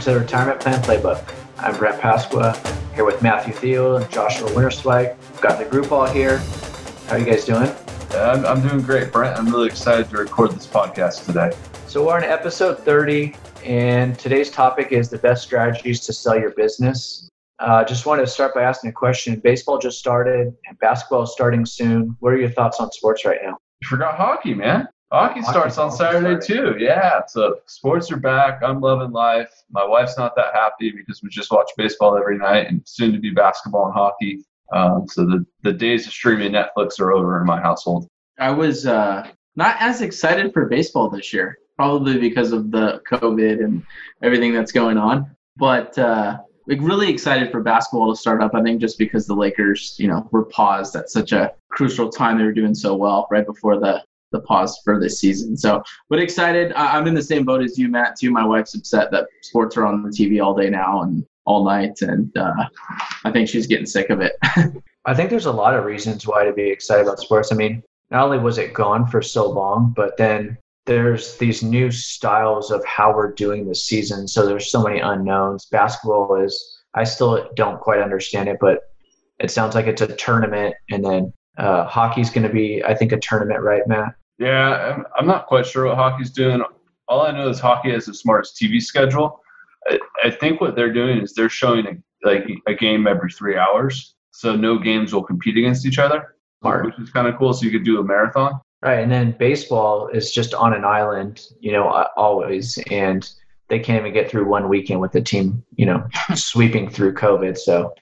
welcome to the Retirement Plan Playbook. I'm Brent Pasqua, here with Matthew Thiel and Joshua Winterswijk. We've got the group all here. How are you guys doing? I'm, I'm doing great, Brent. I'm really excited to record this podcast today. So we're on episode 30, and today's topic is the best strategies to sell your business. Uh, just wanted to start by asking a question. Baseball just started, and basketball is starting soon. What are your thoughts on sports right now? You forgot hockey, man. Hockey, starts on Saturday too. Yeah, so sports are back. I'm loving life. My wife's not that happy because we just watch baseball every night, and soon to be basketball and hockey. Um, so the the days of streaming Netflix are over in my household. I was uh, not as excited for baseball this year, probably because of the COVID and everything that's going on. But uh, like really excited for basketball to start up. I think just because the Lakers, you know, were paused at such a crucial time. They were doing so well right before the the pause for this season. So, but excited. I'm in the same boat as you, Matt. Too. My wife's upset that sports are on the TV all day now and all night, and uh, I think she's getting sick of it. I think there's a lot of reasons why to be excited about sports. I mean, not only was it gone for so long, but then there's these new styles of how we're doing the season. So there's so many unknowns. Basketball is, I still don't quite understand it, but it sounds like it's a tournament. And then uh, hockey's going to be, I think, a tournament, right, Matt? Yeah, I'm, I'm not quite sure what hockey's doing. All I know is hockey has the smartest TV schedule. I, I think what they're doing is they're showing a, like a game every three hours, so no games will compete against each other, Smart. which is kind of cool. So you could do a marathon. Right, and then baseball is just on an island, you know, always, and they can't even get through one weekend with the team, you know, sweeping through COVID. So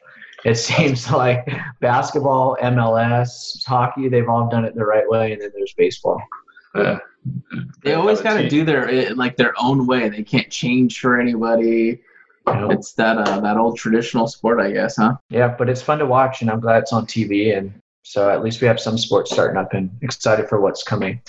it seems like basketball, MLS, hockey, they've all done it the right way, and then there's baseball. Yeah. They always kind of do their eh, like their own way. They can't change for anybody. It's that uh, that old traditional sport, I guess, huh? Yeah, but it's fun to watch, and I'm glad it's on TV. And so at least we have some sports starting up and excited for what's coming.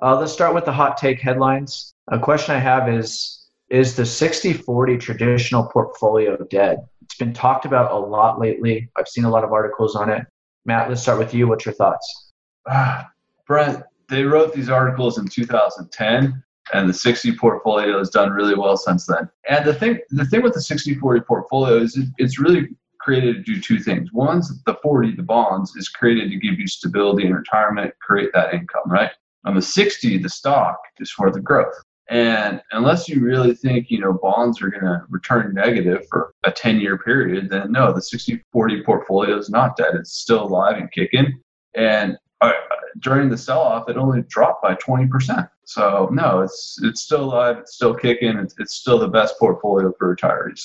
Uh, let's start with the hot take headlines. A question I have is Is the 60 40 traditional portfolio dead? It's been talked about a lot lately. I've seen a lot of articles on it. Matt, let's start with you. What's your thoughts? Uh, Brent, they wrote these articles in 2010 and the 60 portfolio has done really well since then. And the thing the thing with the 60 40 portfolio is it, it's really created to do two things. One's the 40, the bonds, is created to give you stability in retirement, create that income, right? On the 60, the stock is for the growth. And unless you really think, you know, bonds are going to return negative for a 10 year period, then no, the 60 40 portfolio is not dead. It's still alive and kicking. And uh, during the sell off, it only dropped by 20%. So no, it's it's still alive. It's still kicking. It's, it's still the best portfolio for retirees.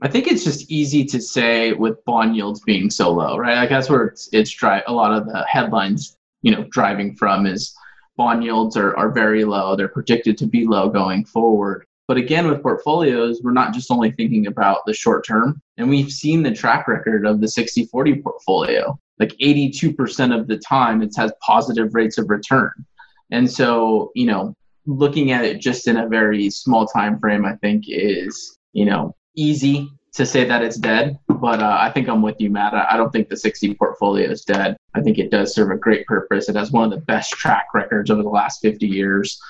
I think it's just easy to say with bond yields being so low, right? Like that's where it's it's dry. A lot of the headlines, you know, driving from is bond yields are, are very low. They're predicted to be low going forward. But again, with portfolios, we're not just only thinking about the short term. And we've seen the track record of the 60 40 portfolio. Like 82% of the time, it has positive rates of return. And so, you know, looking at it just in a very small time frame, I think is, you know, easy to say that it's dead, but uh, I think I'm with you, Matt. I don't think the 60 portfolio is dead. I think it does serve a great purpose. It has one of the best track records over the last 50 years.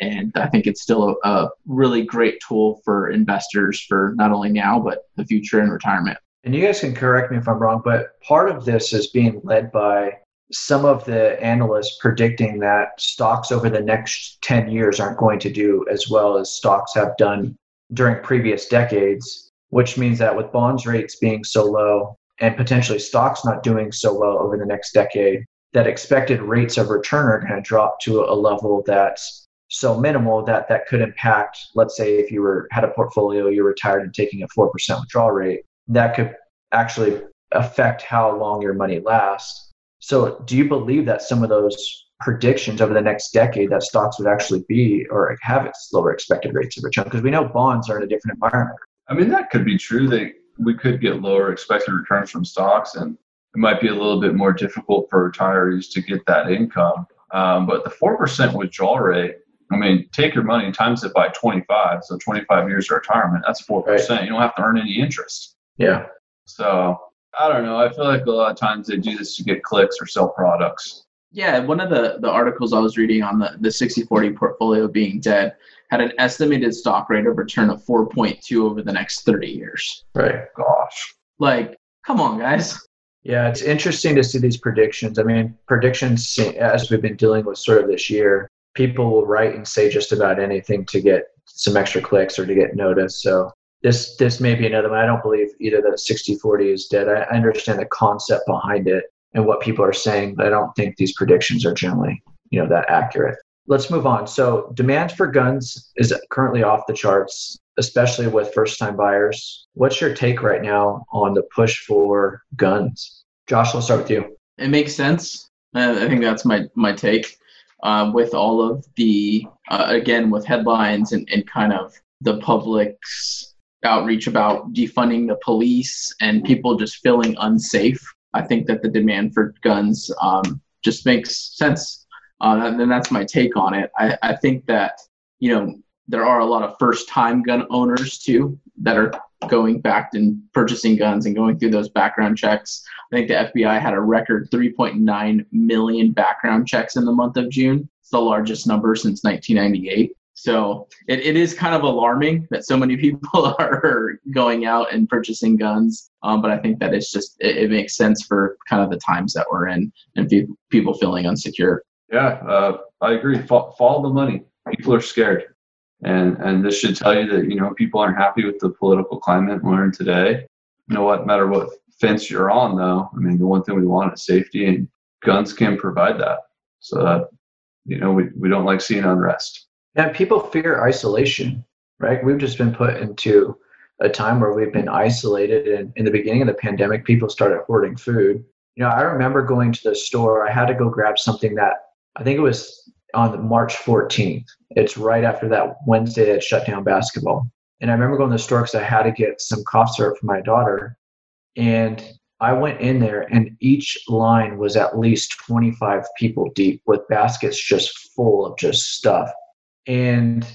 And I think it's still a, a really great tool for investors for not only now, but the future and retirement. And you guys can correct me if I'm wrong, but part of this is being led by some of the analysts predicting that stocks over the next 10 years aren't going to do as well as stocks have done during previous decades, which means that with bonds rates being so low and potentially stocks not doing so well over the next decade, that expected rates of return are going to drop to a level that's so minimal that that could impact let's say if you were had a portfolio you're retired and taking a 4% withdrawal rate that could actually affect how long your money lasts so do you believe that some of those predictions over the next decade that stocks would actually be or have its lower expected rates of return? Because we know bonds are in a different environment. I mean, that could be true. That we could get lower expected returns from stocks, and it might be a little bit more difficult for retirees to get that income. Um, but the four percent withdrawal rate. I mean, take your money and times it by 25. So 25 years of retirement, that's 4%. Right. You don't have to earn any interest. Yeah. So I don't know. I feel like a lot of times they do this to get clicks or sell products. Yeah, one of the, the articles I was reading on the, the 60-40 portfolio being dead had an estimated stock rate of return of 4.2 over the next 30 years. Right. Gosh. Like, come on, guys. Yeah, it's interesting to see these predictions. I mean, predictions, as we've been dealing with sort of this year, people will write and say just about anything to get some extra clicks or to get noticed. So this this may be another one. I don't believe either that 60-40 is dead. I understand the concept behind it and what people are saying, but I don't think these predictions are generally, you know, that accurate. Let's move on. So demand for guns is currently off the charts, especially with first-time buyers. What's your take right now on the push for guns? Josh, let's start with you. It makes sense. I think that's my my take. Uh, with all of the uh, again with headlines and, and kind of the public's outreach about defunding the police and people just feeling unsafe. I think that the demand for guns um, just makes sense. Uh, and that's my take on it. I, I think that, you know, there are a lot of first time gun owners too that are going back and purchasing guns and going through those background checks. I think the FBI had a record 3.9 million background checks in the month of June. It's the largest number since 1998. So it, it is kind of alarming that so many people are going out and purchasing guns. Um, but I think that it's just, it, it, makes sense for kind of the times that we're in and pe- people feeling unsecure. Yeah, uh, I agree. Follow, follow the money. People are scared. And, and this should tell you that, you know, people aren't happy with the political climate we're in today. You know what, no matter what fence you're on, though, I mean, the one thing we want is safety, and guns can provide that. So that, you know, we, we don't like seeing unrest. Yeah, people fear isolation, right? We've just been put into a time where we've been isolated. And in the beginning of the pandemic, people started hoarding food. You know, I remember going to the store. I had to go grab something that I think it was on March 14th. It's right after that Wednesday that shut down basketball. And I remember going to the store because I had to get some cough syrup for my daughter. And I went in there, and each line was at least 25 people deep with baskets just full of just stuff and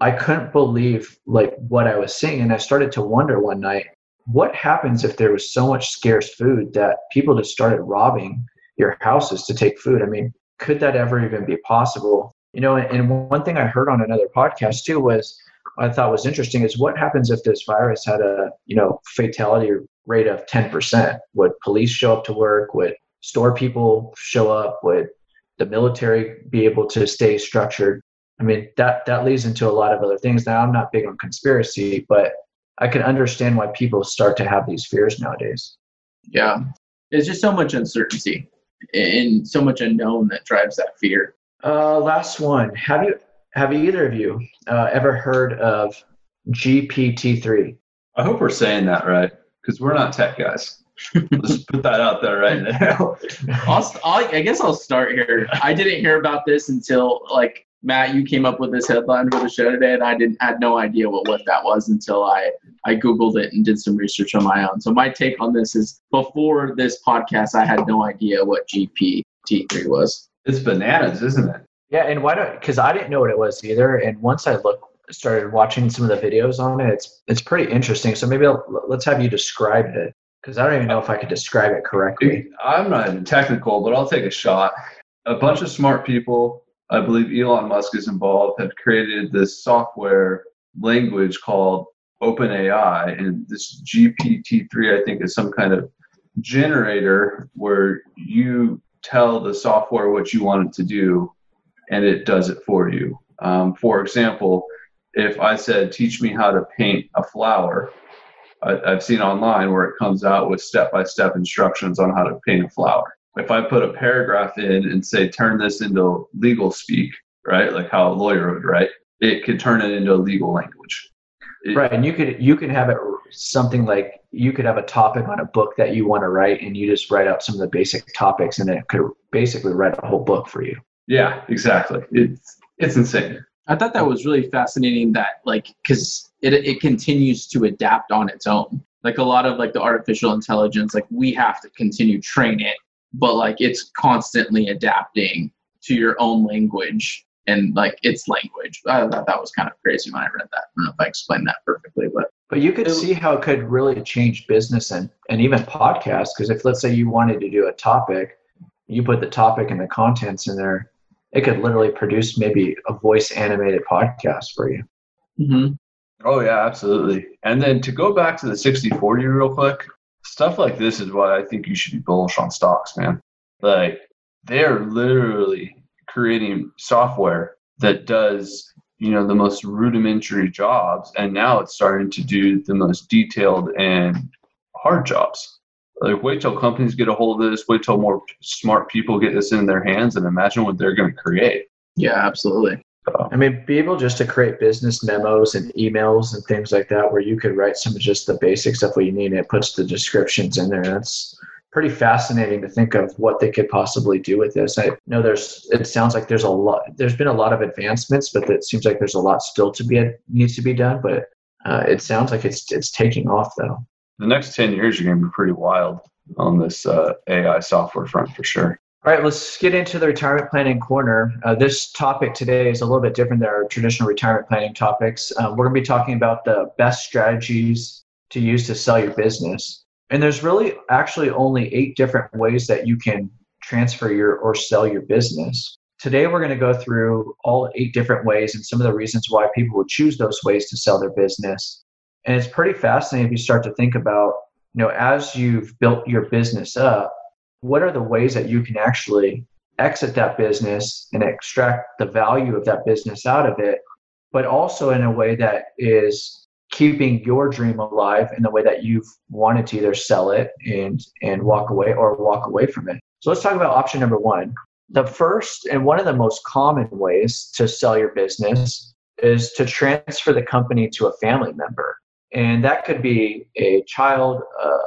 I couldn't believe like what I was seeing. And I started to wonder one night, what happens if there was so much scarce food that people just started robbing your houses to take food? I mean, could that ever even be possible? You know, and one thing I heard on another podcast too was I thought was interesting is what happens if this virus had a, you know, fatality rate of 10%? Would police show up to work? Would store people show up? Would the military be able to stay structured? I mean, that that leads into a lot of other things. Now, I'm not big on conspiracy, but I can understand why people start to have these fears nowadays. Yeah, there's just so much uncertainty and so much unknown that drives that fear. Uh, last one. Have you have either of you uh, ever heard of GPT-3? I hope we're saying that right because we're not tech guys. Let's put that out there right now. I'll, I'll, I guess I'll start here. I didn't hear about this until like Matt, you came up with this headline for the show today, and I didn't had no idea what, what that was until I I googled it and did some research on my own. So my take on this is before this podcast, I had no idea what GPT three was. It's bananas, isn't it? Yeah, and why don't? Because I didn't know what it was either, and once I looked started watching some of the videos on it, it's it's pretty interesting. So maybe I'll, let's have you describe it because I don't even know if I could describe it correctly. I'm not even technical, but I'll take a shot. A bunch of smart people I believe Elon Musk is involved, have created this software language called OpenAI. And this GPT-3, I think, is some kind of generator where you tell the software what you want it to do and it does it for you. Um, for example, if I said, teach me how to paint a flower, I, I've seen online where it comes out with step by step instructions on how to paint a flower if I put a paragraph in and say turn this into legal speak, right, like how a lawyer would write, it could turn it into a legal language. It, right, and you could you could have it something like you could have a topic on a book that you want to write, and you just write out some of the basic topics, and it could basically write a whole book for you. Yeah, exactly. It's it's insane. I thought that was really fascinating. That like because it it continues to adapt on its own. Like a lot of like the artificial intelligence, like we have to continue train it but like it's constantly adapting to your own language and like its language. I thought that was kind of crazy when I read that. I don't know if I explained that perfectly, but but you could see how it could really change business and and even podcasts. Because if let's say you wanted to do a topic, you put the topic and the contents in there, it could literally produce maybe a voice animated podcast for you. Mm-hmm. Oh yeah, absolutely. And then to go back to the 60-40 real quick, stuff like this is why I think you should be bullish on stocks, man. Like they're literally creating software that does you know the most rudimentary jobs and now it's starting to do the most detailed and hard jobs like wait till companies get a hold of this wait till more smart people get this in their hands and imagine what they're going to create Yeah, absolutely. I mean, be able just to create business memos and emails and things like that, where you could write some of just the basic stuff what you need, and it puts the descriptions in there. That's pretty fascinating to think of what they could possibly do with this. I know there's, it sounds like there's a lot, there's been a lot of advancements, but it seems like there's a lot still to be needs to be done. But uh, it sounds like it's it's taking off though. the next 10 years are going to be pretty wild on this uh, ai software front for sure All right, let's get into the retirement planning corner. Uh, this topic today is a little bit different than our traditional retirement planning topics. Um, we're going to be talking about the best strategies to use to sell your business. And there's really actually only eight different ways that you can transfer your or sell your business. Today, we're going to go through all eight different ways and some of the reasons why people would choose those ways to sell their business. And it's pretty fascinating if you start to think about, you know, as you've built your business up, what are the ways that you can actually exit that business and extract the value of that business out of it, but also in a way that is keeping your dream alive in the way that you've wanted to either sell it and and walk away or walk away from it. So let's talk about option number one. The first and one of the most common ways to sell your business is to transfer the company to a family member. And that could be a child, uh,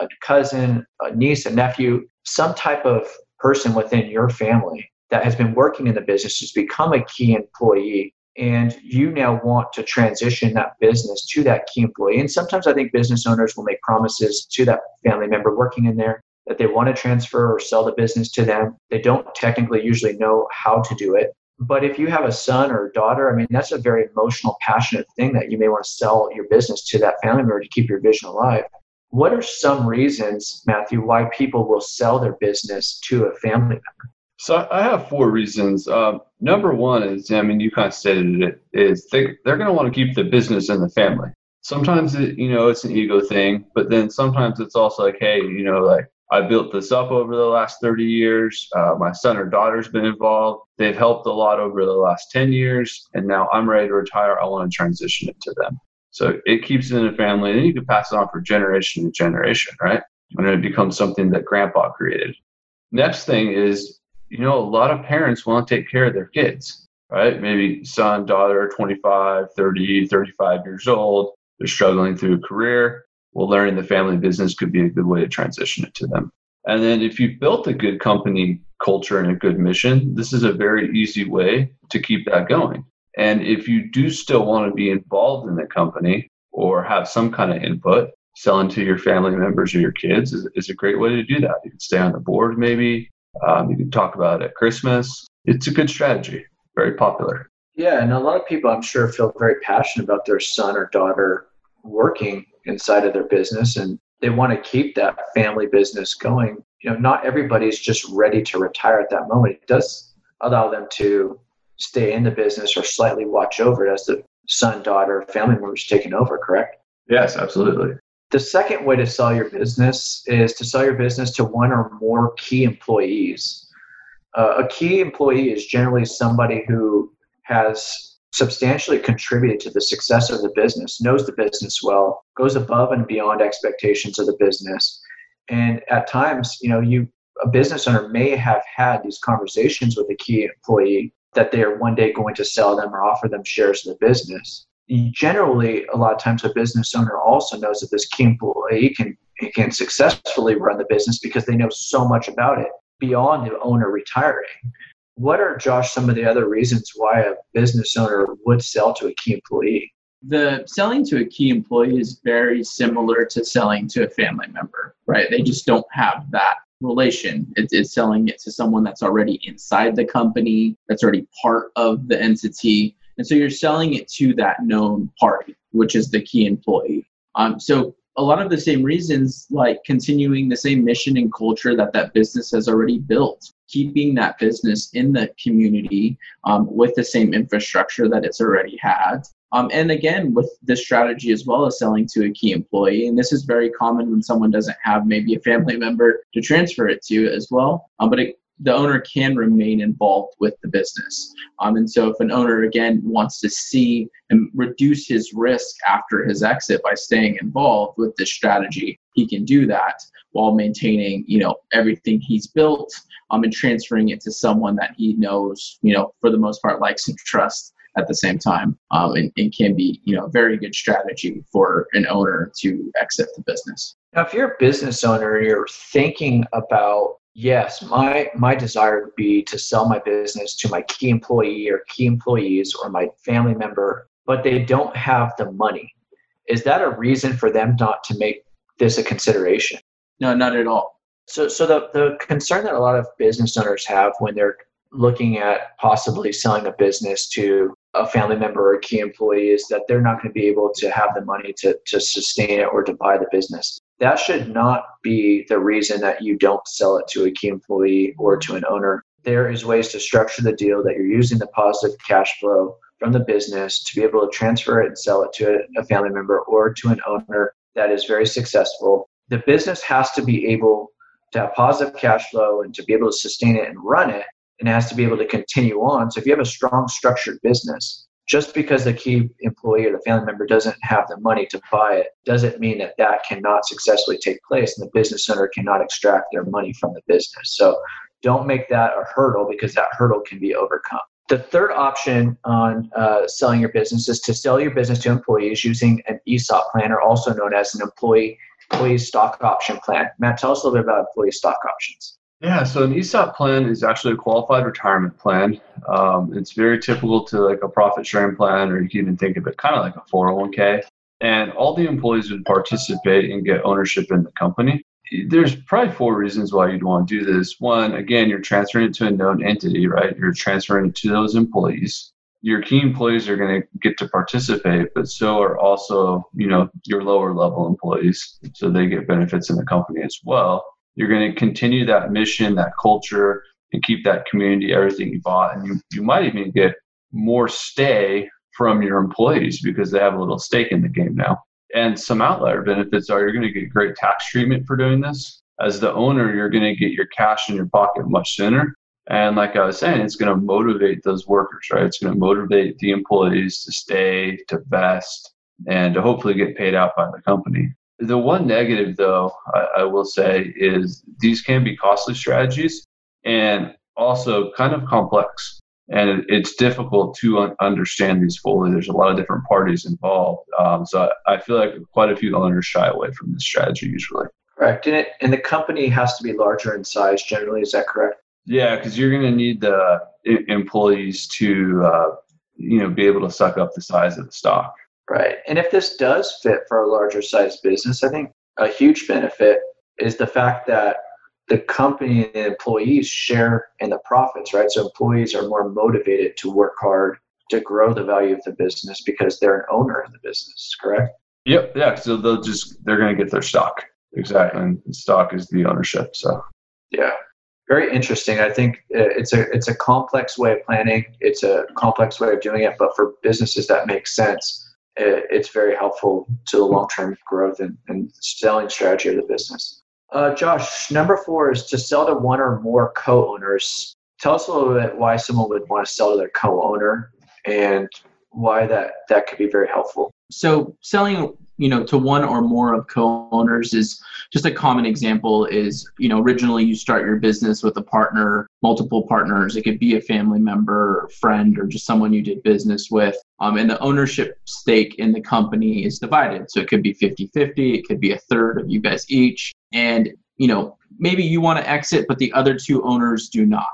a cousin, a niece, a nephew, some type of person within your family that has been working in the business has become a key employee and you now want to transition that business to that key employee. And sometimes i think business owners will make promises to that family member working in there that they want to transfer or sell the business to them. They don't technically usually know how to do it. But if you have a son or a daughter i mean that's a very emotional passionate thing that you may want to sell your business to that family member to keep your vision alive what are some reasons, Matthew, why people will sell their business to a family member? So I have four reasons. Um, number one is, I mean, you kind of stated it, is they, they're going to want to keep the business in the family. Sometimes, it, you know, it's an ego thing, but then sometimes it's also like, hey, you know, like I built this up over the last 30 years. Uh, my son or daughter's been involved. They've helped a lot over the last 10 years, and now I'm ready to retire. I want to transition it to them. So it keeps it in the family, and you can pass it on for generation to generation, right? And it becomes something that grandpa created. Next thing is, you know, a lot of parents want to take care of their kids, right? Maybe son, daughter, 25, 30, 35 years old. They're struggling through a career. Well, learning the family business could be a good way to transition it to them. And then if you've built a good company culture and a good mission, this is a very easy way to keep that going. And if you do still want to be involved in the company or have some kind of input, selling to your family members or your kids is, is a great way to do that. You can stay on the board, maybe. Um, you can talk about it at Christmas. It's a good strategy, very popular. Yeah, and a lot of people, I'm sure, feel very passionate about their son or daughter working inside of their business and they want to keep that family business going. You know, not everybody's just ready to retire at that moment. It does allow them to stay in the business or slightly watch over it as the son, daughter, family members taking over, correct? Yes, absolutely. The second way to sell your business is to sell your business to one or more key employees. Uh, a key employee is generally somebody who has substantially contributed to the success of the business, knows the business well, goes above and beyond expectations of the business. And at times, you know, you a business owner may have had these conversations with a key employee that they are one day going to sell them or offer them shares of the business. Generally, a lot of times a business owner also knows that this key employee can can successfully run the business because they know so much about it beyond the owner retiring. What are Josh some of the other reasons why a business owner would sell to a key employee? The selling to a key employee is very similar to selling to a family member, right? They just don't have that relation. It's, it's selling it to someone that's already inside the company, that's already part of the entity. And so you're selling it to that known party, which is the key employee. Um, so a lot of the same reasons, like continuing the same mission and culture that that business has already built, keeping that business in the community um, with the same infrastructure that it's already had. Um, and again, with this strategy as well as selling to a key employee, and this is very common when someone doesn't have maybe a family member to transfer it to as well. Um, but it the owner can remain involved with the business. Um, and so, if an owner again wants to see and reduce his risk after his exit by staying involved with this strategy, he can do that while maintaining, you know, everything he's built um, and transferring it to someone that he knows, you know, for the most part, likes and trusts at the same time um, and, and can be you know a very good strategy for an owner to exit the business now if you're a business owner and you're thinking about yes, my my desire would be to sell my business to my key employee or key employees or my family member, but they don't have the money. Is that a reason for them not to make this a consideration? No, not at all. So, so the, the concern that a lot of business owners have when they're looking at possibly selling a business to a family member or a key employee is that they're not going to be able to have the money to, to sustain it or to buy the business that should not be the reason that you don't sell it to a key employee or to an owner. There is ways to structure the deal that you're using the positive cash flow from the business to be able to transfer it and sell it to a family member or to an owner that is very successful. The business has to be able to have positive cash flow and to be able to sustain it and run it and it has to be able to continue on. So if you have a strong structured business, just because the key employee or the family member doesn't have the money to buy it doesn't mean that that cannot successfully take place and the business owner cannot extract their money from the business so don't make that a hurdle because that hurdle can be overcome the third option on uh, selling your business is to sell your business to employees using an ESOP plan, or also known as an employee employee stock option plan. Matt, tell us a little bit about employee stock options. Yeah, so an ESOP plan is actually a qualified retirement plan. Um, it's very typical to like a profit sharing plan, or you can even think of it kind of like a 401k. And all the employees would participate and get ownership in the company. There's probably four reasons why you'd want to do this. One, again, you're transferring it to a known entity, right? You're transferring it to those employees. Your key employees are going to get to participate, but so are also, you know, your lower level employees. So they get benefits in the company as well you're going to continue that mission, that culture, and keep that community, everything you bought. And you, you might even get more stay from your employees because they have a little stake in the game now. And some outlier benefits are you're going to get great tax treatment for doing this. As the owner, you're going to get your cash in your pocket much sooner. And like I was saying, it's going to motivate those workers, right? It's going to motivate the employees to stay, to vest, and to hopefully get paid out by the company. The one negative, though, I, I will say, is these can be costly strategies and also kind of complex. And it's difficult to un- understand these fully. There's a lot of different parties involved. Um, so I, I feel like quite a few owners shy away from this strategy usually. Correct. And, it, and the company has to be larger in size generally. Is that correct? Yeah, because you're going to need the employees to, uh, you know, be able to suck up the size of the stock. Right. And if this does fit for a larger size business, I think a huge benefit is the fact that the company and the employees share in the profits, right? So employees are more motivated to work hard to grow the value of the business because they're an owner of the business, correct? Yep. Yeah. So they'll just they're going to get their stock exactly, and stock is the ownership. So yeah, very interesting. I think uh, it's a it's a complex way of planning. It's a complex way of doing it, but for businesses that makes sense it's very helpful to the long-term growth and, and selling strategy of the business. Uh, Josh, number four is to sell to one or more co-owners. Tell us a little bit why someone would want to sell to their co-owner and why that that could be very helpful. So selling you know to one or more of co-owners is just a common example is you know originally you start your business with a partner multiple partners. It could be a family member or friend or just someone you did business with. Um, and the ownership stake in the company is divided. So it could be 50-50 it could be a third of you guys each. And you know maybe you want to exit but the other two owners do not.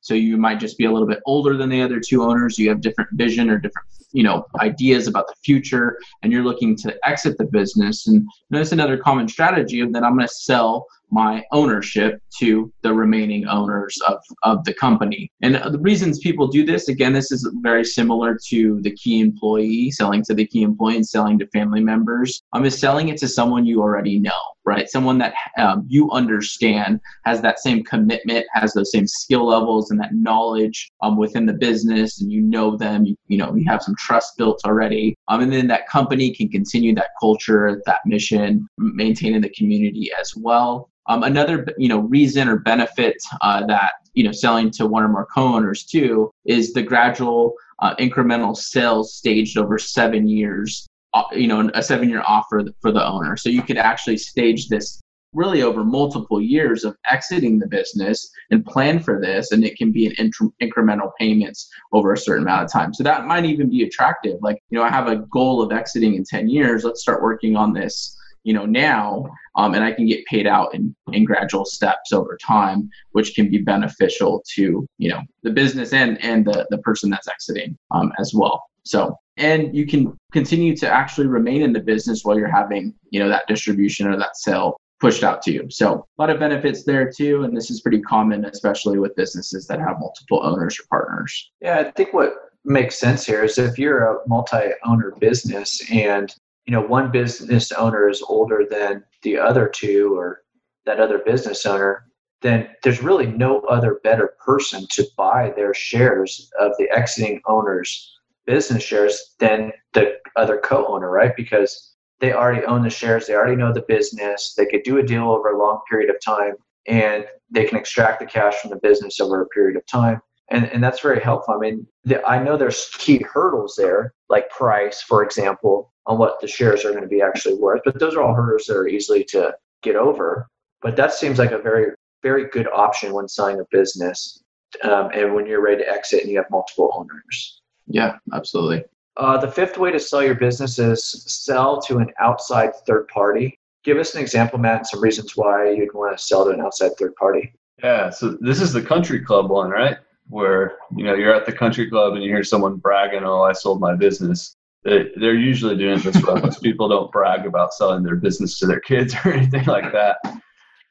So you might just be a little bit older than the other two owners. You have different vision or different you know ideas about the future and you're looking to exit the business and that's another common strategy of that i'm going to sell my ownership to the remaining owners of, of the company. And the reasons people do this, again, this is very similar to the key employee, selling to the key employee and selling to family members. I'm just selling it to someone you already know, right? Someone that um, you understand has that same commitment, has those same skill levels and that knowledge um, within the business, and you know them, you, you know, you have some trust built already. Um, and then that company can continue that culture, that mission, maintaining the community as well. Um, another you know reason or benefit uh, that you know selling to one or more co-owners too is the gradual uh, incremental sales staged over seven years. Uh, you know, a seven-year offer for the owner. So you could actually stage this really over multiple years of exiting the business and plan for this and it can be an incremental payments over a certain amount of time. So that might even be attractive. Like you know i have a goal of exiting in 10 years. Let's start working on this you know now um, and i can get paid out in, in gradual steps over time which can be beneficial to you know the business and and the, the person that's exiting um, as well so and you can continue to actually remain in the business while you're having you know that distribution or that sale pushed out to you. So a lot of benefits there too and this is pretty common especially with businesses that have multiple owners or partners. Yeah i think what makes sense here is if you're a multi-owner business and you know one business owner is older than the other two or that other business owner then there's really no other better person to buy their shares of the exiting owner's business shares than the other co-owner right because they already own the shares they already know the business they could do a deal over a long period of time and they can extract the cash from the business over a period of time and, and that's very helpful i mean the, i know there's key hurdles there like price for example on what the shares are going to be actually worth. But those are all hurdles that are easily to get over. But that seems like a very, very good option when selling a business um, and when you're ready to exit and you have multiple owners. Yeah, absolutely. Uh, the fifth way to sell your business is sell to an outside third party. Give us an example, Matt, and some reasons why you'd want to sell to an outside third party. Yeah, so this is the country club one, right? Where you know you're at the country club and you hear someone bragging, "Oh, I sold my business." they're usually doing this well. Most people don't brag about selling their business to their kids or anything like that.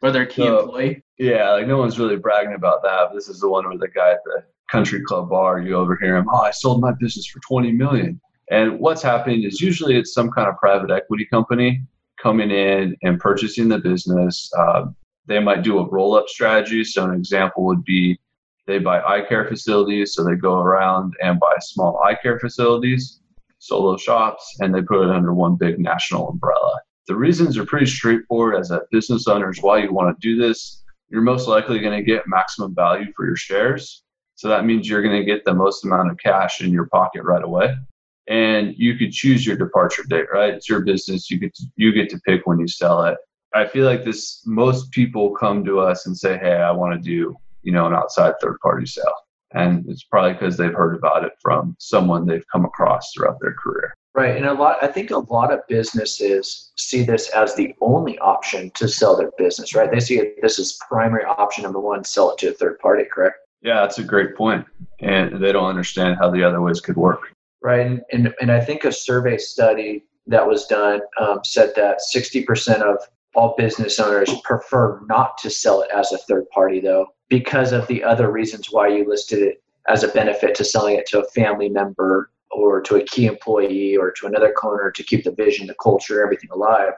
Or their key so, employee. Yeah, like no one's really bragging about that. This is the one where the guy at the country club bar, you overhear him, "Oh, I sold my business for 20 million. And what's happening is usually it's some kind of private equity company coming in and purchasing the business. Uh, they might do a roll-up strategy. So an example would be they buy eye care facilities, so they go around and buy small eye care facilities solo shops, and they put it under one big national umbrella. The reasons are pretty straightforward as a business owner is why you want to do this. You're most likely going to get maximum value for your shares. So that means you're going to get the most amount of cash in your pocket right away. And you could choose your departure date, right? It's your business. You get to, you get to pick when you sell it. I feel like this most people come to us and say, "Hey, I want to do, you know, an outside third party sale." and it's probably because they've heard about it from someone they've come across throughout their career. Right, and a lot. I think a lot of businesses see this as the only option to sell their business. Right, they see it, this is primary option number one: sell it to a third party. Correct. Yeah, that's a great point, and they don't understand how the other ways could work. Right, and and, and I think a survey study that was done um, said that sixty percent of all business owners prefer not to sell it as a third party, though, because of the other reasons why you listed it as a benefit to selling it to a family member or to a key employee or to another owner to keep the vision, the culture, everything alive.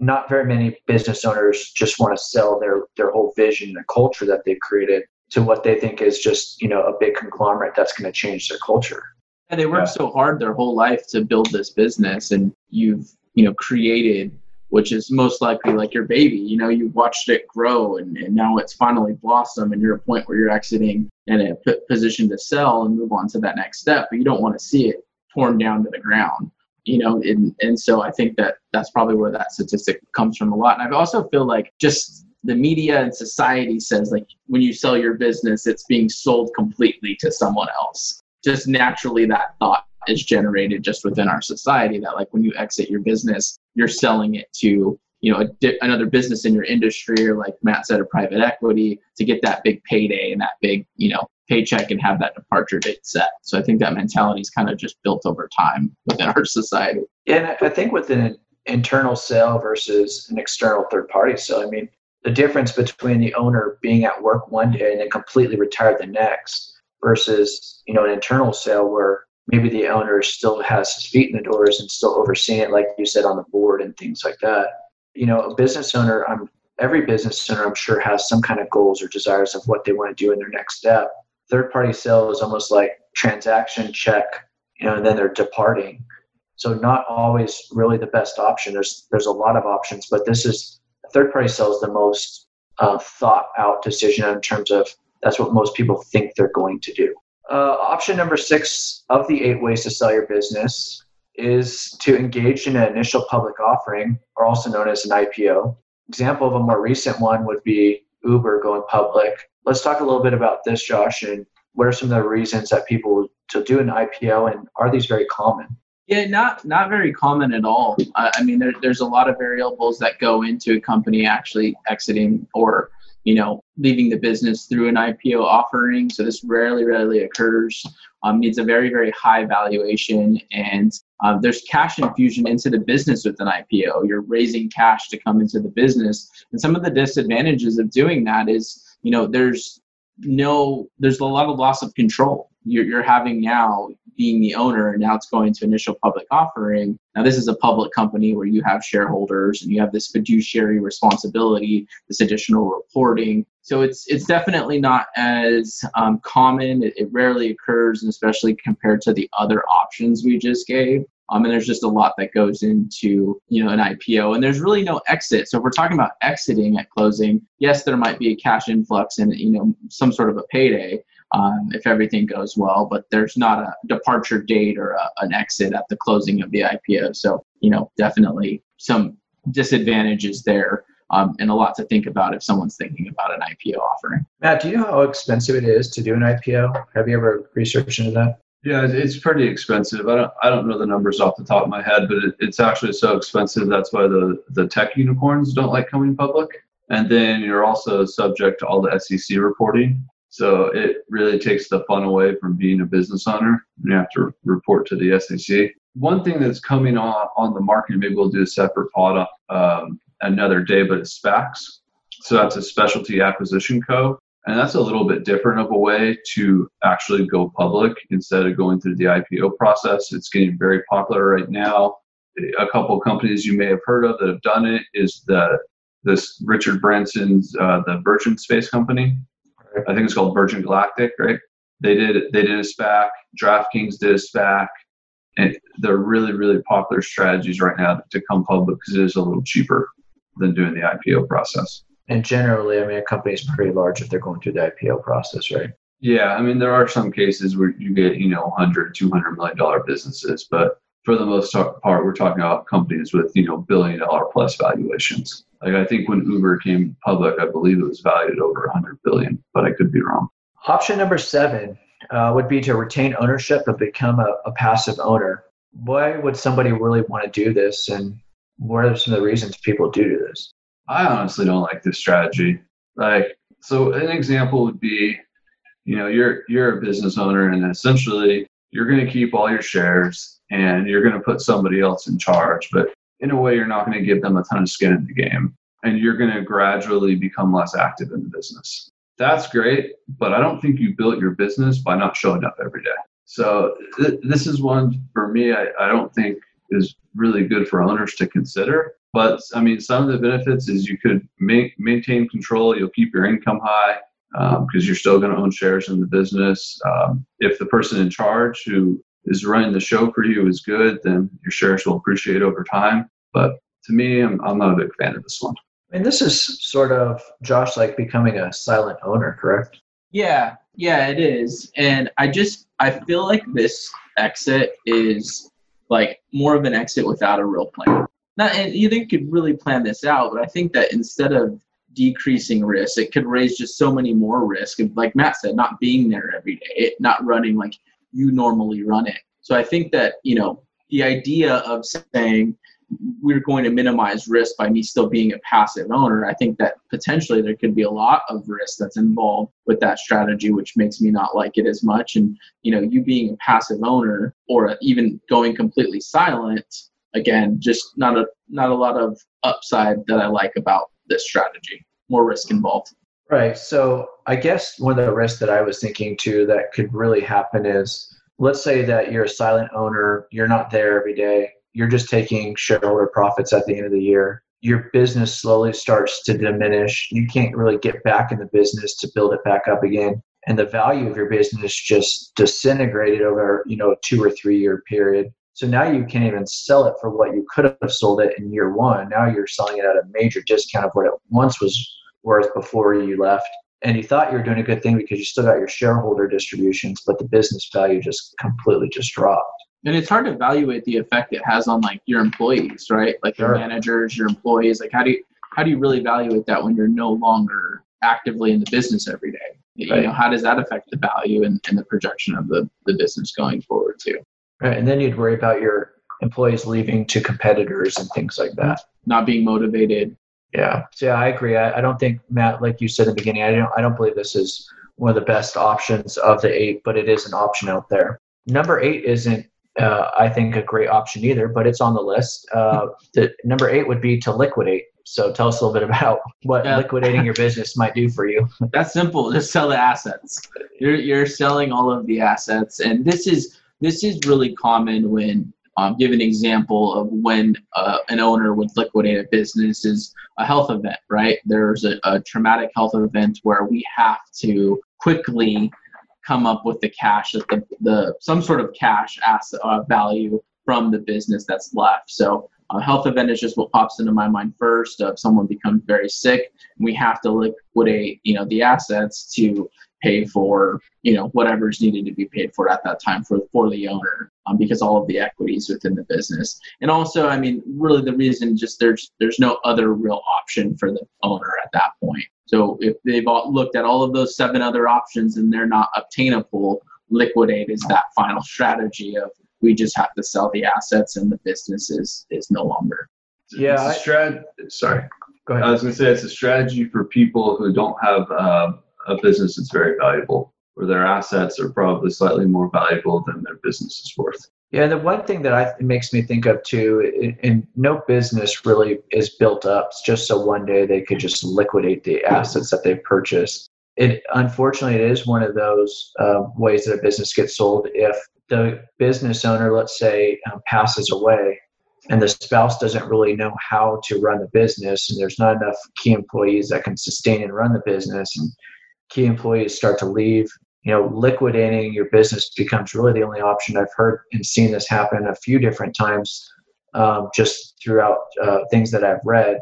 Not very many business owners just want to sell their their whole vision, the culture that they've created to what they think is just you know a big conglomerate that's going to change their culture. And they worked yeah. so hard their whole life to build this business, and you've you know created which is most likely like your baby. You know, you watched it grow and, and now it's finally blossom and you're at a point where you're exiting and a p- position to sell and move on to that next step, but you don't want to see it torn down to the ground. You know, and, and so I think that that's probably where that statistic comes from a lot. And I also feel like just the media and society says like when you sell your business, it's being sold completely to someone else. Just naturally, that thought is generated just within our society that like when you exit your business you're selling it to you know di- another business in your industry or like matt said a private equity to get that big payday and that big you know paycheck and have that departure date set so i think that mentality is kind of just built over time within our society and i think with an internal sale versus an external third party sale i mean the difference between the owner being at work one day and then completely retired the next versus you know an internal sale where maybe the owner still has his feet in the doors and still overseeing it like you said on the board and things like that. You know a business owner i'm every business owner i'm sure has some kind of goals or desires of what they want to do in their next step. Third party sale is almost like transaction check you know and then they're departing. So not always really the best option. There's there's a lot of options but this is third party sale is the most uh, thought out decision in terms of that's what most people think they're going to do. Uh, option number six of the eight ways to sell your business is to engage in an initial public offering, or also known as an IPO. Example of a more recent one would be Uber going public. Let's talk a little bit about this, Josh, and what are some of the reasons that people to do an IPO, and are these very common? Yeah, not not very common at all. I, mean, there, there's a lot of variables that go into a company actually exiting or you know leaving the business through an IPO offering. So this rarely, rarely occurs. Um, needs a very, very high valuation, and uh, there's cash infusion into the business with an IPO. You're raising cash to come into the business, and some of the disadvantages of doing that is, you know, there's no, there's a lot of loss of control. You're, you're having now being the owner and now it's going to initial public offering. Now, this is a public company where you have shareholders and you have this fiduciary responsibility, this additional reporting. So it's it's definitely not as um, common. It, it, rarely occurs, and especially compared to the other options we just gave. Um, and there's just a lot that goes into you know an IPO, and there's really no exit. So if we're talking about exiting at closing, yes, there might be a cash influx and you know some sort of a payday, um, if everything goes well. But there's not a departure date or a, an exit at the closing of the IPO. So, you know, definitely some disadvantages there. Um, and a lot to think about if someone's thinking about an IPO offering. Matt, do you know how expensive it is to do an IPO? Have you ever researched into that? Yeah, it's pretty expensive. I don't I don't know the numbers off the top of my head, but it, it's actually so expensive. That's why the the tech unicorns don't like coming public. And then you're also subject to all the SEC reporting. So it really takes the fun away from being a business owner. You have to report to the SEC. One thing that's coming on, on the market, maybe we'll do a separate pod um, another day, but it's SPACs. So that's a specialty acquisition co. And that's a little bit different of a way to actually go public instead of going through the IPO process. It's getting very popular right now. A couple companies you may have heard of that have done it is the this Richard Branson's uh, the Virgin Space Company. I think it's called Virgin Galactic, right? They did they did a SPAC. DraftKings did a SPAC, and they're really really popular strategies right now to come public because it is a little cheaper than doing the IPO process. And generally, I mean, a company is pretty large if they're going through the IPO process, right? Yeah, I mean, there are some cases where you get you know 100, 200 million dollar businesses, but for the most part, we're talking about companies with you know billion dollar plus valuations. Like I think when Uber came public, I believe it was valued over 100 billion, but I could be wrong. Option number seven uh, would be to retain ownership but become a, a passive owner. Why would somebody really want to do this, and what are some of the reasons people do do this? I honestly don't like this strategy. Like, so an example would be, you know, you're you're a business owner, and essentially you're going to keep all your shares, and you're going to put somebody else in charge, but in a way, you're not going to give them a ton of skin in the game and you're going to gradually become less active in the business. That's great, but I don't think you built your business by not showing up every day. So th- this is one for me, I, I don't think is really good for owners to consider. But I mean, some of the benefits is you could maintain control. You'll keep your income high because um, you're still going to own shares in the business. Um, if the person in charge who is running the show for you is good, then your shares will appreciate over time. But to me, I'm, I'm not a big fan of this one. And this is sort of Josh like becoming a silent owner, correct? Yeah, yeah, it is. And I just I feel like this exit is like more of an exit without a real plan. Not and you think you could really plan this out, but I think that instead of decreasing risk, it could raise just so many more risk. Like Matt said, not being there every day, it, not running like you normally run it. So I think that, you know, the idea of saying we're going to minimize risk by me still being a passive owner, I think that potentially there could be a lot of risk that's involved with that strategy, which makes me not like it as much. And, you know, you being a passive owner or even going completely silent, again, just not a not a lot of upside that I like about this strategy. more risk involved. Right. So I guess one of the risks that I was thinking too that could really happen is let's say that you're a silent owner, you're not there every day, you're just taking shareholder profits at the end of the year. Your business slowly starts to diminish. You can't really get back in the business to build it back up again. And the value of your business just disintegrated over, you know, a two or three year period. So now you can't even sell it for what you could have sold it in year one. Now you're selling it at a major discount of what it once was worth before you left. And you thought you were doing a good thing because you still got your shareholder distributions, but the business value just completely just dropped. And it's hard to evaluate the effect it has on like your employees, right? Like your managers, your employees. Like how do you how do you really evaluate that when you're no longer actively in the business every day? You Right. know, how does that affect the value and, and the projection of the, the business going forward too? Right. And then you'd worry about your employees leaving to competitors and things like that. Not being motivated. Yeah. So yeah, I agree. I, I don't think Matt, like you said in the beginning, I don't I don't believe this is one of the best options of the eight, but it is an option out there. Number eight isn't uh, I think a great option either, but it's on the list. Uh, the number eight would be to liquidate. So tell us a little bit about what Yeah. liquidating your business might do for you. That's simple. Just sell the assets. You're you're selling all of the assets, and this is this is really common when um, give an example of when uh, an owner would liquidate a business is a health event, right? There's a, a traumatic health event where we have to quickly come up with the cash that the, the some sort of cash asset uh, value from the business that's left. So a health event is just what pops into my mind first. Of someone becomes very sick, we have to liquidate, you know, the assets to pay for, you know, whatever's needed to be paid for at that time for for the owner, um, because all of the equities within the business. And also, I mean, really the reason just there's there's no other real option for the owner at that point. So if they've all looked at all of those seven other options and they're not obtainable, liquidate is that final strategy of we just have to sell the assets and the business is is no longer. Yeah, I- strat- sorry. Go I was going to say it's a strategy for people who don't have uh, a business that's very valuable, where their assets are probably slightly more valuable than their business is worth. Yeah, the one thing that I, makes me think of too, in no business really is built up just so one day they could just liquidate the assets that they've purchased. It unfortunately it is one of those uh, ways that a business gets sold if the business owner, let's say, um, passes away, and the spouse doesn't really know how to run the business, and there's not enough key employees that can sustain and run the business, and key employees start to leave you know, liquidating your business becomes really the only option. I've heard and seen this happen a few different times, um, just throughout uh, things that I've read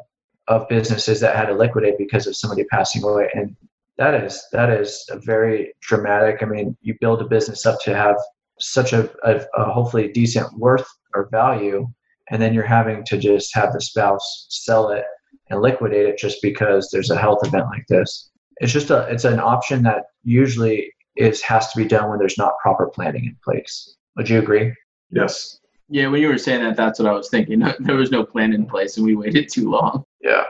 of businesses that had to liquidate because of somebody passing away, and that is that is a very dramatic. I mean, you build a business up to have such a, a, a hopefully decent worth or value, and then you're having to just have the spouse sell it and liquidate it just because there's a health event like this. It's just a it's an option that usually is has to be done when there's not proper planning in place. Would you agree? Yes. Yeah, when you were saying that, that's what I was thinking. There was no plan in place, and we waited too long. Yeah.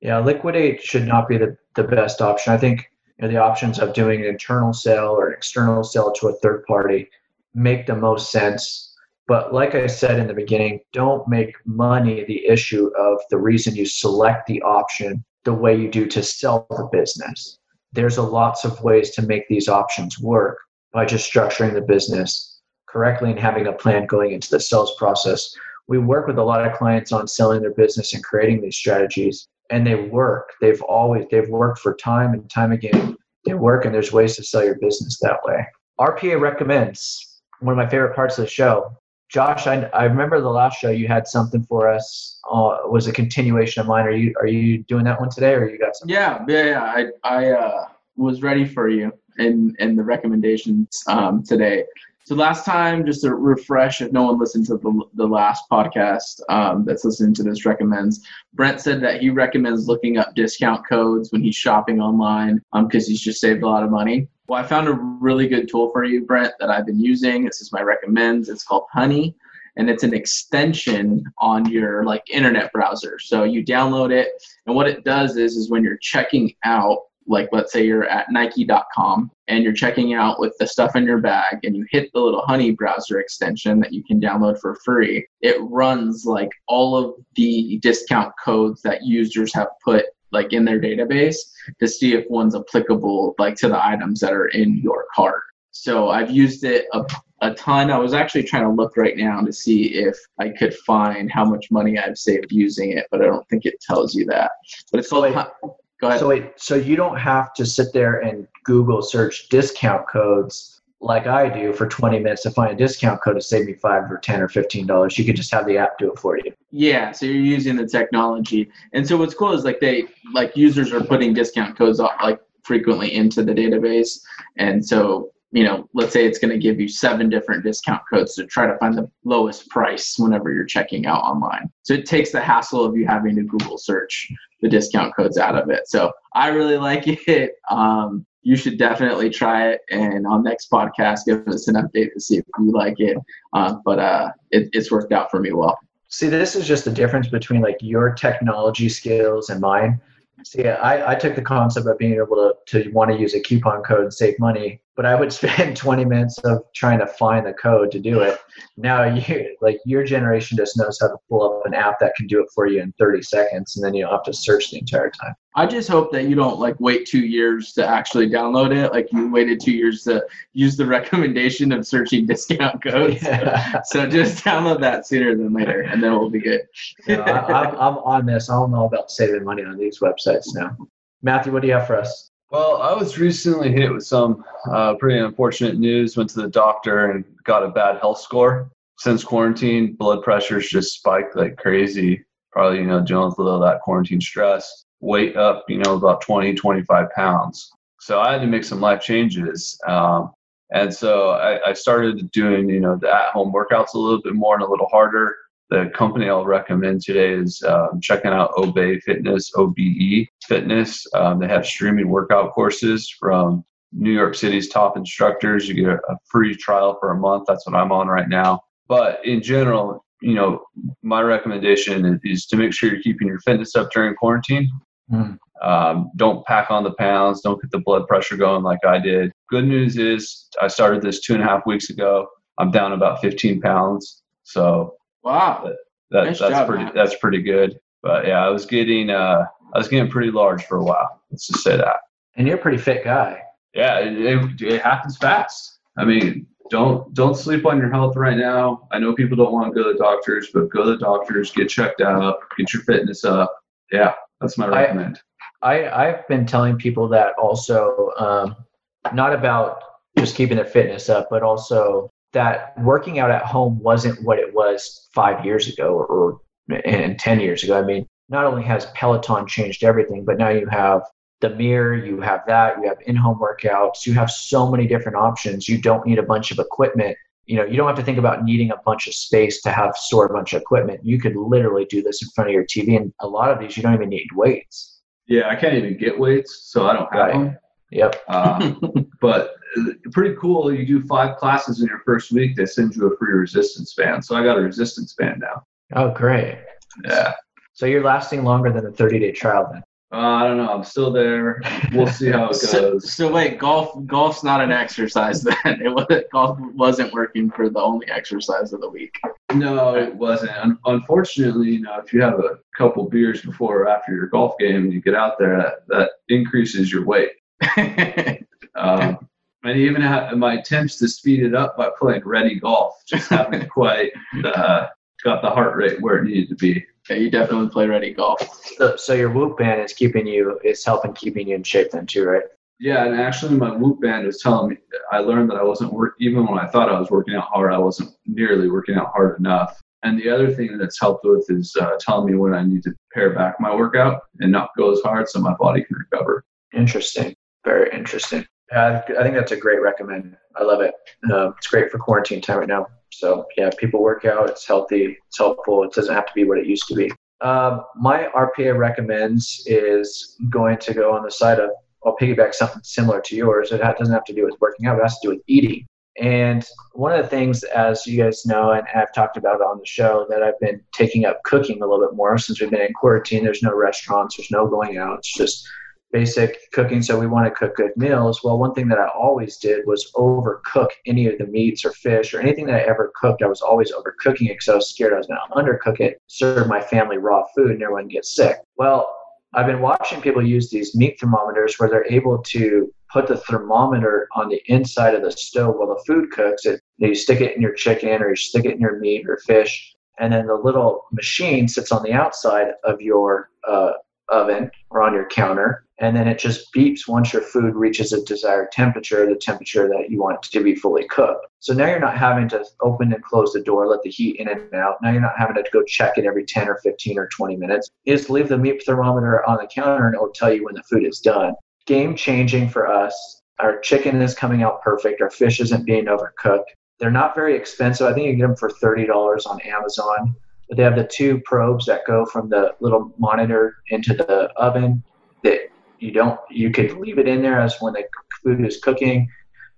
Yeah, liquidate should not be the, the best option. I think you know, the options of doing an internal sale or an external sale to a third party make the most sense. But like I said in the beginning, don't make money the issue of the reason you select the option the way you do to sell the business. There's a lots of ways to make these options work by just structuring the business correctly and having a plan going into the sales process. We work with a lot of clients on selling their business and creating these strategies, and they work. They've always they've worked for time and time again. They work, and there's ways to sell your business that way. RPA recommends one of my favorite parts of the show. Josh, I, I remember the last show you had something for us. Uh, was a continuation of mine. Are you are you doing that one today, or you got something? Yeah, yeah, yeah. I I uh, was ready for you in in the recommendations um, today. So last time, just to refresh, if no one listened to the, the last podcast um, that's listening to this recommends, Brent said that he recommends looking up discount codes when he's shopping online because he's just saved a lot of money. Well, I found a really good tool for you, Brent, that I've been using. This is my recommends. It's called Honey, and it's an extension on your like internet browser. So you download it, and what it does is, is when you're checking out like let's say you're at nike.com and you're checking out with the stuff in your bag and you hit the little honey browser extension that you can download for free it runs like all of the discount codes that users have put like in their database to see if one's applicable like to the items that are in your cart. So I've used it a, a ton. I was actually trying to look right now to see if I could find how much money I've saved using it, but I don't think it tells you that. But it's called. Go ahead. So wait, so you don't have to sit there and Google search discount codes like I do for 20 minutes to find a discount code to save me five or 10 or 15 dollars. You could just have the app do it for you. Yeah, so you're using the technology, and so what's cool is like they like users are putting discount codes off like frequently into the database, and so you know, let's say it's going to give you seven different discount codes to try to find the lowest price whenever you're checking out online. So it takes the hassle of you having to Google search the discount codes out of it. So I really like it. Um, you should definitely try it. And on next podcast, give us an update to see if you like it. Uh, but uh, it, it's worked out for me well. See, this is just the difference between like your technology skills and mine. See, I, I took the concept of being able to, to want to use a coupon code and save money, but I would spend 20 minutes of trying to find the code to do it. Now, you like your generation just knows how to pull up an app that can do it for you in 30 seconds, and then you don't have to search the entire time. I just hope that you don't like wait two years to actually download it. Like you waited two years to use the recommendation of searching discount codes. Yeah. So just download that sooner than later, and then we'll be good. No, I, I'm, I'm on this. I'm all about saving money on these websites now. Matthew, what do you have for us? Well, I was recently hit with some uh, pretty unfortunate news. Went to the doctor and got a bad health score. Since quarantine, blood pressure's just spiked like crazy. Probably, you know, dealing with a little that quarantine stress. Weight up, you know, about 20, 25 pounds. So I had to make some life changes. Um, and so I, I started doing, you know, the at-home workouts a little bit more and a little harder the company I'll recommend today is um, checking out Obey Fitness, OBE Fitness. Um, they have streaming workout courses from New York City's top instructors. You get a, free trial for a month. That's what I'm on right now. But in general, you know, my recommendation is to make sure you're keeping your fitness up during quarantine. Mm. Um, don't pack on the pounds. Don't get the blood pressure going like I did. Good news is I started this two and a half weeks ago. I'm down about 15 pounds. So Wow. that, Nice that's job, pretty that's pretty good. But yeah, I was getting uh I was getting pretty large for a while. Let's just say that. And you're a pretty fit guy. Yeah, it, it, it happens fast. I mean, don't don't sleep on your health right now. I know people don't want to go to the doctors, but go to the doctors, get checked out, get your fitness up. Yeah, that's my I- recommend. I, I've been telling people that also, um, not about just keeping their fitness up, but also that working out at home wasn't what it was five years ago or, or and 10 years ago. I mean, not only has Peloton changed everything, but now you have the mirror, you have that, you have in home workouts, you have so many different options. You don't need a bunch of equipment. You know, you don't have to think about needing a bunch of space to have store a bunch of equipment. You could literally do this in front of your TV. And a lot of these, you don't even need weights. Yeah, I can't even get weights, so I don't have Right. them. Yep. Uh, but pretty cool. You do five classes in your first week, they send you a free resistance band. So I got a resistance band now. Oh, great. Yeah. So you're lasting longer than the 30 day trial then. Uh, I don't know. I'm still there. We'll see how it So, goes. so wait, golf golf's not an exercise then. It was golf wasn't working for the only exercise of the week. No, it wasn't. Un- unfortunately, you know, if you have a couple beers before or after your golf game you get out there, that, that increases your weight. Um, and even my attempts to speed it up by playing ready golf just haven't quite uh, got the heart rate where it needed to be. yeah, you definitely play ready golf. So, so your Whoop band is keeping you, is helping keeping you in shape then too, right? Yeah, and actually, my Whoop band was telling me I learned that I wasn't work even when I thought I was working out hard. I wasn't nearly working out hard enough. And the other thing that it's helped with is uh, telling me when I need to pare back my workout and not go as hard so my body can recover. Interesting. Very interesting. I think that's a great recommend. I love it. Um, it's great for quarantine time right now. So yeah, people work out. It's healthy. It's helpful. It doesn't have to be what it used to be. Um, my RPA recommends is going to go on the side of. I'll piggyback something similar to yours. It doesn't have to do with working out. It has to do with eating. And one of the things, as you guys know, and I've talked about on the show, that I've been taking up cooking a little bit more since we've been in quarantine. There's no restaurants. There's no going out. It's just basic cooking. So we want to cook good meals. Well, one thing that I always did was overcook any of the meats or fish or anything that I ever cooked. I was always overcooking it because I was scared I was going to undercook it, serve my family raw food, and everyone get sick. Well, I've been watching people use these meat thermometers where they're able to put the thermometer on the inside of the stove while the food cooks. It you stick it in your chicken or you stick it in your meat or fish, and then the little machine sits on the outside of your uh, oven or on your counter, and then it just beeps once your food reaches a desired temperature, the temperature that you want to be fully cooked. So now you're not having to open and close the door, let the heat in and out. Now you're not having to go check it every 10 or 15 or 20 minutes. You just leave the meat thermometer on the counter and it'll tell you when the food is done. Game changing for us. Our chicken is coming out perfect. Our fish isn't being overcooked. They're not very expensive. I think you get them for $30 on Amazon. But they have the two probes that go from the little monitor into the oven that you don't you could leave it in there as when the food is cooking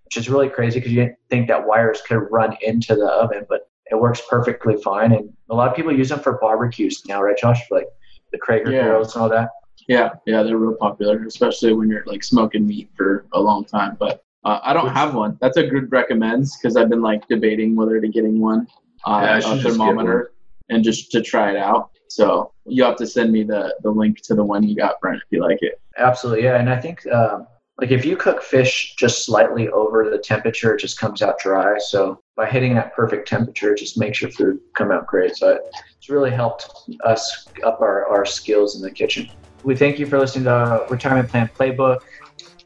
which is really crazy because you didn't think that wires could run into the oven but it works perfectly fine and a lot of people use them for barbecues now right josh like the Traeger Yeah. grills and all that Yeah, yeah, they're real popular, especially when you're like smoking meat for a long time. But uh, I don't have one. That's a good recommends because I've been like debating whether to getting one, uh, Yeah, I a should get thermometer, and just to try it out. So you have to send me the the link to the one you got, Brent, if you like it. absolutely yeah and i think um, like if you cook fish just slightly over the temperature it just comes out dry. So by hitting that perfect temperature it just makes your food come out great. So it's really helped us up our, our skills in the kitchen. We thank you for listening to retirement plan playbook.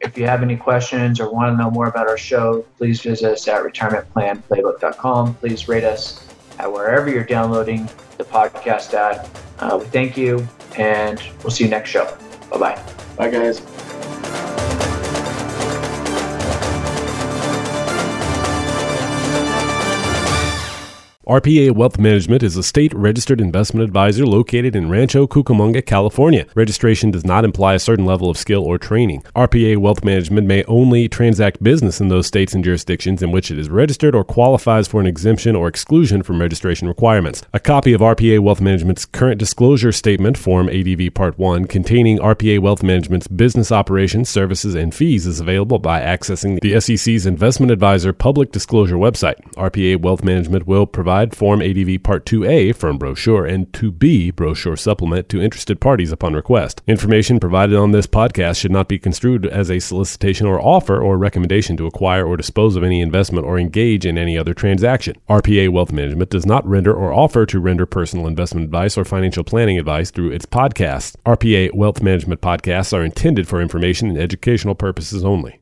If you have any questions or want to know more about our show please visit us at retirementplanplaybook.com please rate us at wherever you're downloading the podcast at. Uh, we thank you and we'll see you next show. Bye-bye. Bye, guys. RPA Wealth Management is a state registered investment advisor located in Rancho Cucamonga, California. Registration does not imply a certain level of skill or training. RPA Wealth Management may only transact business in those states and jurisdictions in which it is registered or qualifies for an exemption or exclusion from registration requirements. A copy of RPA Wealth Management's current disclosure statement, Form ADV Part 1, containing RPA Wealth Management's business operations, services, and fees is available by accessing the SEC's Investment Advisor public disclosure website. RPA Wealth Management will provide Form ADV Part 2A firm brochure and 2B brochure supplement to interested parties upon request. Information provided on this podcast should not be construed as a solicitation or offer or recommendation to acquire or dispose of any investment or engage in any other transaction. RPA Wealth Management does not render or offer to render personal investment advice or financial planning advice through its podcasts. RPA Wealth Management podcasts are intended for information and educational purposes only.